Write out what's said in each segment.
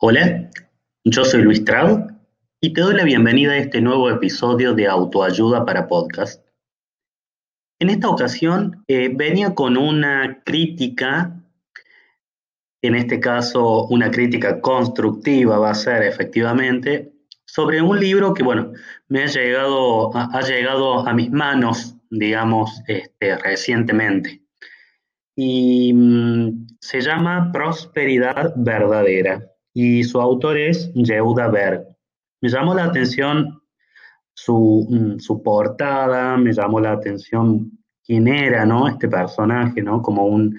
Hola, yo soy Luis Trau y te doy la bienvenida a este nuevo episodio de Autoayuda para Podcast. En esta ocasión eh, venía con una crítica, en este caso una crítica constructiva va a ser efectivamente, sobre un libro que, bueno, me ha llegado, ha llegado a mis manos, digamos, este, recientemente. Y mm, se llama Prosperidad Verdadera y su autor es Yehuda Berg. Me llamó la atención su, mm, su, portada, me llamó la atención quién era, ¿no? Este personaje, ¿no? Como un,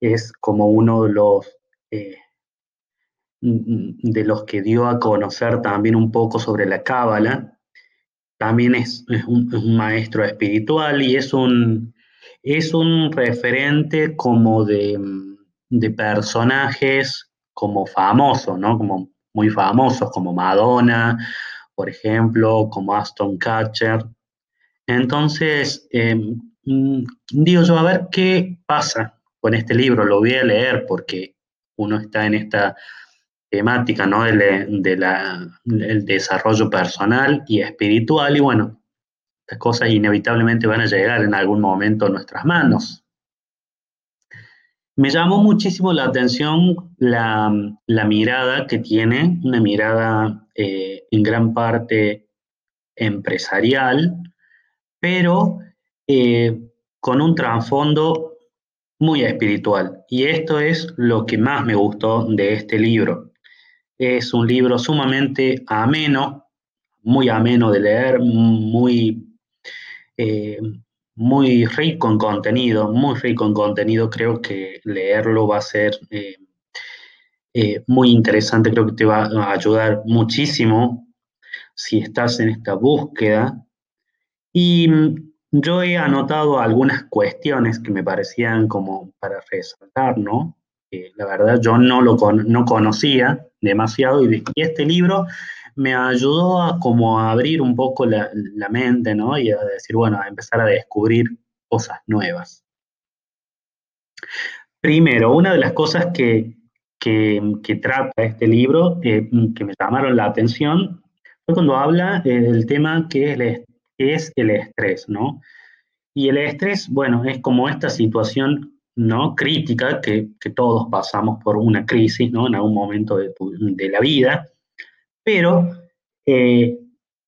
es como uno de los, eh, mm, de los que dio a conocer también un poco sobre la cábala. También es, un, maestro espiritual y es un, es un referente como de, de personajes como famosos, ¿no? Como muy famosos, como Madonna, por ejemplo, como Aston Catcher. Entonces, em, mm, digo yo, a ver qué pasa con este libro, lo voy a leer porque uno está en esta temática, ¿no? del desarrollo personal y espiritual y bueno, las cosas inevitablemente van a llegar en algún momento a nuestras manos. Me llamó muchísimo la atención la, mirada que tiene, una mirada eh, en gran parte empresarial, pero eh, con un trasfondo muy espiritual. Y esto es lo que más me gustó de este libro. Es un libro sumamente ameno, muy ameno de leer, muy, eh, muy rico en contenido, muy rico en contenido. Creo que leerlo va a ser eh, eh, muy interesante, creo que te va a ayudar muchísimo si estás en esta búsqueda. Y mm, yo he anotado algunas cuestiones que me parecían como para resaltar, ¿no? la verdad yo no lo no conocía demasiado y este libro me ayudó a como a abrir un poco la, mente, ¿no? Y a decir, bueno, a empezar a descubrir cosas nuevas. Primero, una de las cosas que, trata este libro, que me llamaron la atención, fue cuando habla del tema que es, el, es el estrés, ¿no? Y el estrés, bueno, es como esta situación ¿no? crítica que, todos pasamos por una crisis ¿no? en algún momento de, de la vida pero, eh,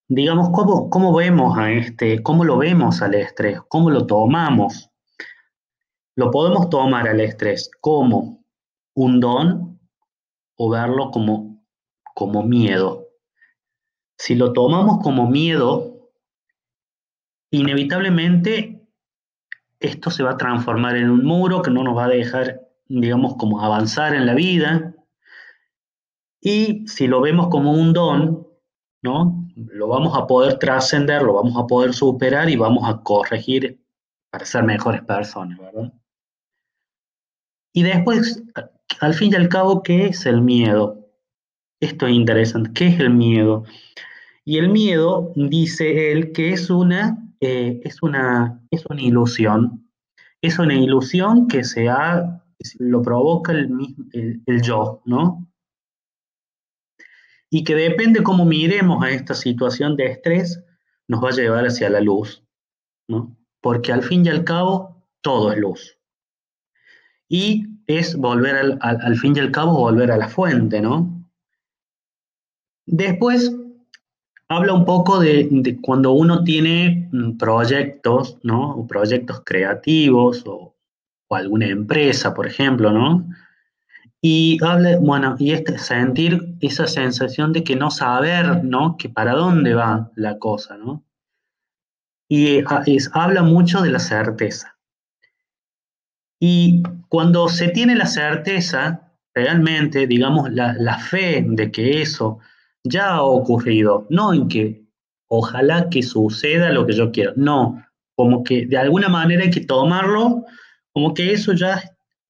digamos, ¿cómo, ¿cómo, vemos a este, cómo lo vemos al estrés? ¿Cómo lo tomamos? Lo podemos tomar al estrés como un don o verlo como, como miedo. Si lo tomamos como miedo, inevitablemente esto se va a transformar en un muro que no nos va a dejar, digamos, como avanzar en la vida, y si lo vemos como un don, ¿no? Lo vamos a poder trascender, lo vamos a poder superar y vamos a corregir para ser mejores personas, ¿verdad? Y después, al fin y al cabo, ¿qué es el miedo? Esto es interesante. ¿Qué es el miedo? Y el miedo, dice él, que es una, eh, es una, es una ilusión. Es una ilusión que se ha, lo provoca el, el, el yo, ¿no? Y que depende cómo miremos a esta situación de estrés, nos va a llevar hacia la luz, ¿no? Porque al fin y al cabo, todo es luz. Y es volver al, al, fin y al cabo, volver a la fuente, ¿no? Después, habla un poco de, cuando uno tiene mm, proyectos, ¿no? proyectos creativos o, o alguna empresa, por ejemplo, ¿no? Y habla, bueno, y este, sentir esa sensación de que no saber, ¿no? Que para dónde va la cosa, ¿no? Y ah, habla mucho de la certeza. Y cuando se tiene la certeza, realmente, digamos, la, la fe de que eso ya ha ocurrido, no en que ojalá que suceda lo que yo quiero, no, como que de alguna manera hay que tomarlo como que eso ya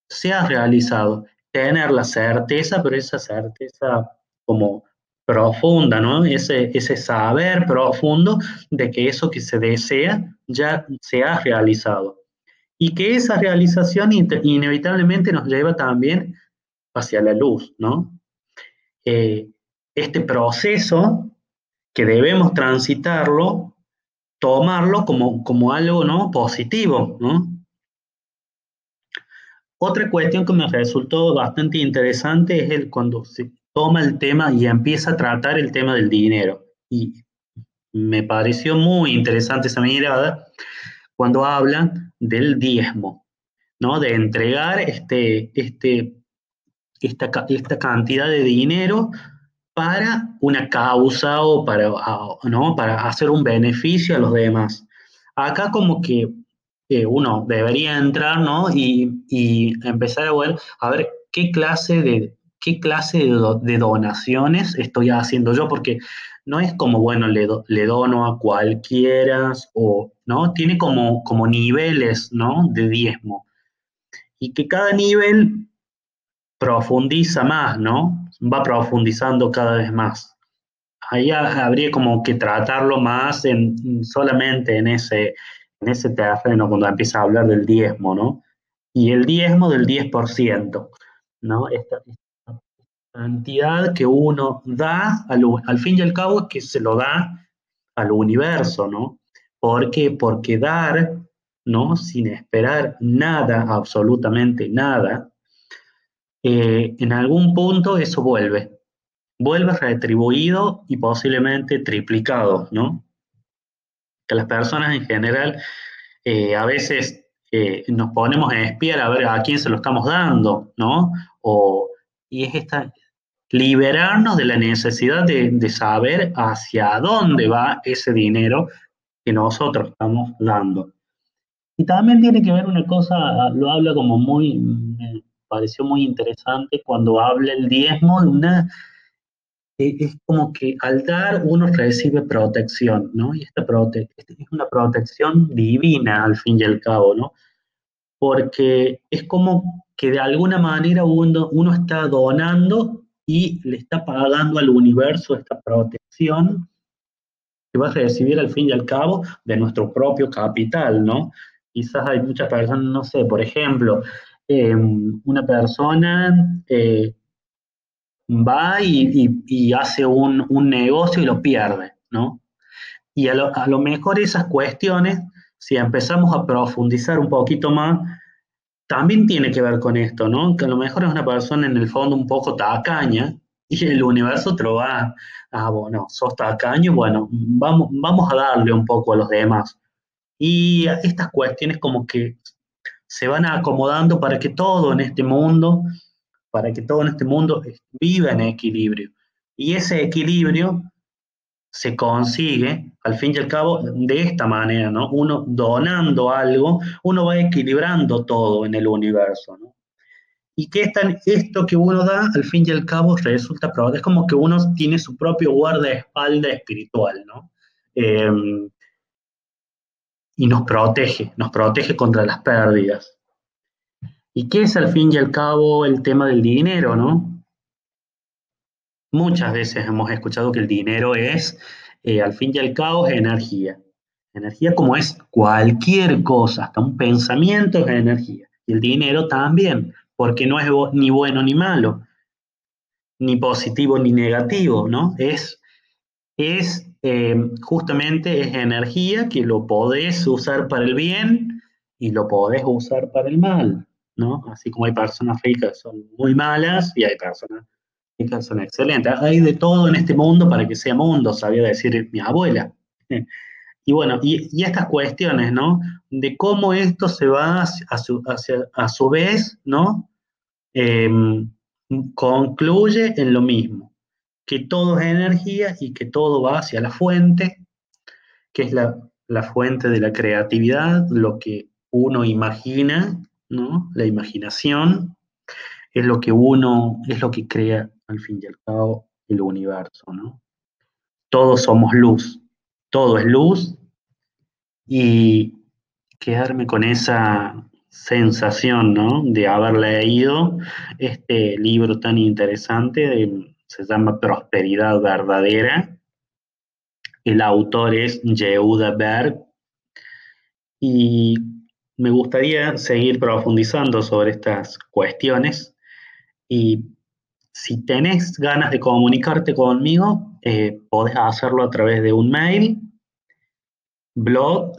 se ha realizado tener la certeza, pero esa certeza como profunda, ¿no? Ese, ese saber profundo de que eso que se desea ya se ha realizado. Y que esa realización inevitablemente nos lleva también hacia la luz, ¿no? eh, este proceso que debemos transitarlo, tomarlo como, como algo ¿no? positivo. ¿no? Otra cuestión que me resultó bastante interesante es el cuando se toma el tema y empieza a tratar el tema del dinero. Y me pareció muy interesante esa mirada cuando hablan del diezmo, ¿no? De entregar este, este, esta, esta cantidad de dinero para una causa o para, ¿no? para hacer un beneficio a los demás. Acá como que uno debería entrar ¿no? y, y, empezar a ver, a ver qué clase de, qué clase de, donaciones estoy haciendo yo, porque no es como, bueno, le, le dono a cualquiera o, ¿no? Tiene como, como niveles, ¿no? De diezmo. Y que cada nivel profundiza más, ¿no? Va profundizando cada vez más. Ahí habría como que tratarlo más en, solamente en ese, en ese terreno cuando empieza a hablar del diezmo, ¿no? Y el diezmo del 10%, ¿no? Esta, cantidad que uno da, al, fin y al cabo, que se lo da al universo, ¿no? ¿Por qué? Porque dar, ¿no? Sin esperar nada, absolutamente nada, eh, en algún punto eso vuelve. Vuelve retribuido y posiblemente triplicado, ¿no? Que las personas en general eh, a veces eh, nos ponemos a espiar a ver a quién se lo estamos dando, ¿no? O, y es esta, liberarnos de la necesidad de, de, saber hacia dónde va ese dinero que nosotros estamos dando. Y también tiene que ver una cosa, lo habla como muy, me pareció muy interesante cuando habla el diezmo de una, es como que al dar uno recibe protección, ¿no? Y esta prote es una protección divina al fin y al cabo, ¿no? Porque es como que de alguna manera uno, uno está donando y le está pagando al universo esta protección que va a recibir al fin y al cabo de nuestro propio capital, ¿no? Quizás hay muchas personas, no sé, por ejemplo, em, una persona eh, va y, hace un, negocio y lo pierde, ¿no? Y a lo, mejor esas cuestiones, si empezamos a profundizar un poquito más, también tiene que ver con esto, ¿no? Que a lo mejor es una persona en el fondo un poco tacaña y el universo te lo va, ah, bueno, sos tacaño, bueno, vamos, vamos a darle un poco a los demás. Y estas cuestiones como que se van acomodando para que todo en este mundo, para que todo en este mundo viva en equilibrio. Y ese equilibrio se consigue, al fin y al cabo, de esta manera, ¿no? Uno donando algo, uno va equilibrando todo en el universo. Y que esto que uno da, al fin y al cabo, resulta probado. Es como que uno tiene su propio guardaespaldas espiritual, ¿no? Em, y nos protege, nos protege contra las pérdidas. ¿Y qué es al fin y al cabo el tema del dinero, no? Muchas veces hemos escuchado que el dinero es, eh, al fin y al cabo, energía. Energía como es cualquier cosa, hasta un pensamiento es energía. Y el dinero también, porque no es ni bueno ni malo, ni positivo ni negativo, ¿no? Es, es eh, justamente es energía que lo podés usar para el bien y lo podés usar para el mal, ¿no? Así como hay personas ricas que son muy malas y hay personas son excelentes. Hay de todo en este mundo para que sea mundo, sabía decir mi abuela. Y bueno, y, estas cuestiones, ¿no? De cómo esto se va a su, a su vez, ¿no? Em, concluye en lo mismo, que todo es energía y que todo va hacia la fuente, que es la, la fuente de la creatividad, lo que uno imagina, ¿no? La imaginación es lo que uno, es lo que crea al fin y al cabo, el universo, ¿no? Todos somos luz, todo es luz y quedarme con esa sensación, ¿no? De haber leído este libro tan interesante, se llama Prosperidad Verdadera. El autor es Yehuda Berg y me gustaría seguir profundizando sobre estas cuestiones y si tenés ganas de comunicarte conmigo, eh, podés hacerlo a través de un mail blog